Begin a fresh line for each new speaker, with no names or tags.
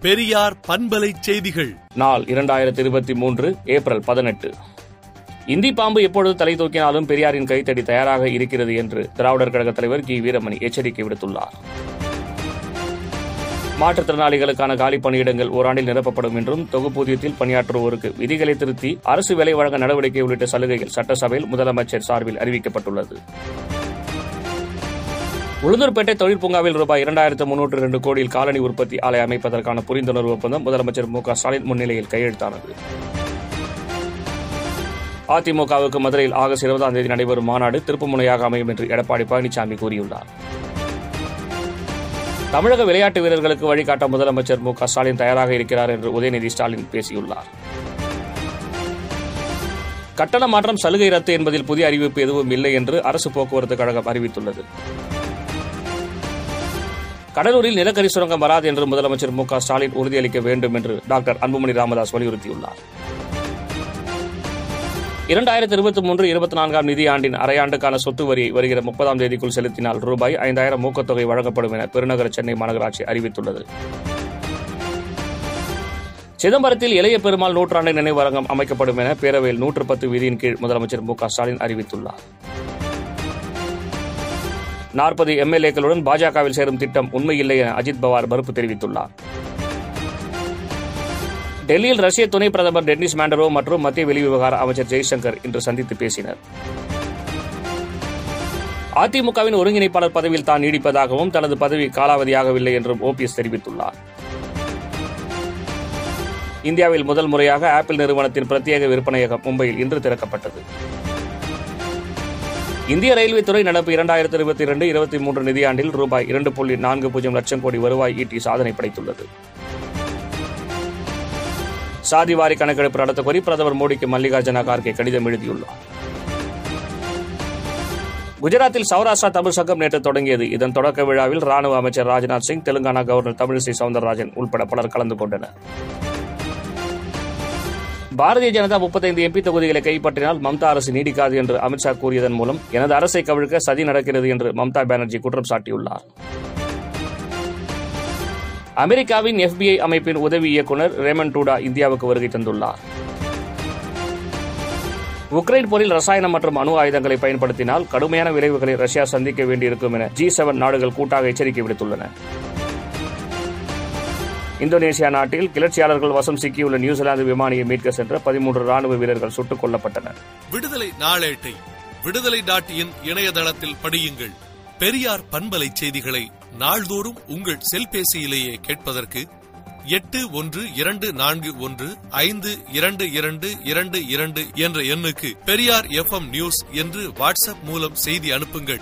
பெரியார் பண்பலை செய்திகள்.
நாள் இரண்டாயிரத்தி இருபத்தி மூன்று ஏப்ரல் பதினெட்டு. இந்தி பாம்பு எப்பொழுது தலை தூக்கினாலும் பெரியாரின் கைத்தடி தயாராக இருக்கிறது என்று திராவிடர் கழக தலைவர் கி. வீரமணி எச்சரிக்கை விடுத்துள்ளார். மாற்றுத்திறனாளிகளுக்கான காலி பணியிடங்கள் ஓராண்டில் நிரப்பப்படும் என்றும் தொகுப்பூதியத்தில் பணியாற்றுவோருக்கு விதிகளை திருத்தி அரசு வேலை வழங்க நடவடிக்கை உள்ளிட்ட சலுகைகள் சட்டசபையில் முதலமைச்சர் சார்பில் அறிவிக்கப்பட்டுள்ளது. உளுந்தூர்பேட்டை தொழில் பூங்காவில் ரூபாய் இரண்டாயிரத்து முன்னூற்று இரண்டு கோடியில் காலனி உற்பத்தி ஆலை அமைப்பதற்கான புரிந்துணர்வு ஒப்பந்தம் முதலமைச்சர் மு க ஸ்டாலின் முன்னிலையில் கையெழுத்தானது. அதிமுகவுக்கு மதுரையில் ஆகஸ்ட் இருபதாம் தேதி நடைபெறும் மாநாடு திருப்புமுனையாக அமையும் என்று எடப்பாடி பழனிசாமி கூறியுள்ளார். தமிழக விளையாட்டு வீரர்களுக்கு வழிகாட்ட முதலமைச்சர் மு க ஸ்டாலின் தயாராக இருக்கிறார் என்று உதயநிதி ஸ்டாலின் பேசியுள்ளார். கட்டண மாற்றம் சலுகை ரத்து என்பதில் புதிய அறிவிப்பு எதுவும் இல்லை என்று அரசு போக்குவரத்து கழகம் அறிவித்துள்ளது. கடலூரில் நிலக்கரி சுரங்கம் வராது என்று முதலமைச்சர் மு ஸ்டாலின் உறுதியளிக்க வேண்டும் என்று டாக்டர் அன்புமணி ராமதாஸ் வலியுறுத்தியுள்ளார். இரண்டாயிரத்தி இருபத்தி மூன்று இருபத்தி நான்காம் நிதியாண்டின் அரையாண்டுக்கான சொத்து வரி வருகிற முப்பதாம் தேதிக்குள் செலுத்தினால் ரூபாய் ஐந்தாயிரம் ஊக்கத்தொகை வழங்கப்படும் என பெருநகர சென்னை மாநகராட்சி அறிவித்துள்ளது. சிதம்பரத்தில் இளைய பெருமாள் நூற்றாண்டு நினைவரங்கம் அமைக்கப்படும் என பேரவையில் நூற்று பத்து விதியின் கீழ் முதலமைச்சர் மு ஸ்டாலின் அறிவித்துள்ளார். நாற்பது எம்எல்ஏக்களுடன் பாஜகவில் சேரும் திட்டம் உண்மையில்லை என அஜித் பவார் மறுப்பு தெரிவித்துள்ளார். டெல்லியில் ரஷ்ய துணை பிரதமர் டென்னிஸ் மேண்டரோ மற்றும் மத்திய வெளிவிவகார அமைச்சர் ஜெய்சங்கர் இன்று சந்தித்து பேசினர். அதிமுகவின் ஒருங்கிணைப்பாளர் பதவியில் தான் நீடிப்பதாகவும் தனது பதவி காலாவதியாகவில்லை என்றும் ஓபிஎஸ் தெரிவித்துள்ளார். இந்தியாவில் முதல் முறையாக ஆப்பிள் நிறுவனத்தின் பிரத்யேக விற்பனையகம் மும்பையில் இன்று திறக்கப்பட்டது. இந்திய ரயில்வே துறை நடப்பு இரண்டாயிரத்தி இருபத்தி இரண்டு இருபத்தி மூன்று நிதியாண்டில் ரூபாய் இரண்டு புள்ளி நான்கு பூஜ்ஜியம் லட்சம் கோடி வருவாய் ஈட்டி சாதனை படைத்துள்ளது. சாதிவாரி கணக்கெடுப்பு நடத்த கோரி பிரதமர் மோடிக்கு மல்லிகார்ஜுன கார்கே கடிதம் எழுதியுள்ளார். குஜராத்தில் சௌராஷ்டிரா தமிழ் சங்கம் நேற்று தொடங்கியது. இதன் தொடக்க விழாவில் ராணுவ அமைச்சர் ராஜ்நாத் சிங் தெலுங்கானா கவர்னர் தமிழிசை சவுந்தரராஜன் உள்பட பலர் கலந்து கொண்டனர். பாரதிய ஜனதா முப்பத்தைந்து எம்பி தொகுதிகளை கைப்பற்றினால் மம்தா அரசு நீடிக்காது என்று அமித்ஷா கூறியதன் மூலம் எனது அரசை கவிழ்க்க சதி நடக்கிறது என்று மம்தா பானர்ஜி குற்றம் சாட்டியுள்ளார். அமெரிக்காவின் எஃபிஐ அமைப்பின் உதவி இயக்குநர் ரேமன் டூடா இந்தியாவுக்கு வருகை தந்துள்ளார். உக்ரைன் போரில் ரசாயனம் மற்றும் அணு ஆயுதங்களை பயன்படுத்தினால் கடுமையான விளைவுகளை ரஷ்யா சந்திக்க வேண்டியிருக்கும் என ஜி செவன் நாடுகள் கூட்டாக எச்சரிக்கை விடுத்துள்ளன. இந்தோனேசியா நாட்டில் கிளர்ச்சியாளர்கள் வசம் சிக்கியுள்ள நியூசிலாந்து விமானியை மீட்க சென்ற பதிமூன்று ராணுவ வீரர்கள் சுட்டுக் கொல்லப்பட்டனர்.
விடுதலை நாளேட்டை விடுதலை டாட் இன் இணையதளத்தில் படியுங்கள். பெரியார் பண்பலை செய்திகளை நாள்தோறும் உங்கள் செல்பேசியிலேயே கேட்பதற்கு எட்டு ஒன்று இரண்டு நான்கு ஒன்று ஐந்து இரண்டு இரண்டு இரண்டு இரண்டு என்ற எண்ணுக்கு பெரியார் எஃப் நியூஸ் என்று வாட்ஸ்அப் மூலம் செய்தி அனுப்புங்கள்.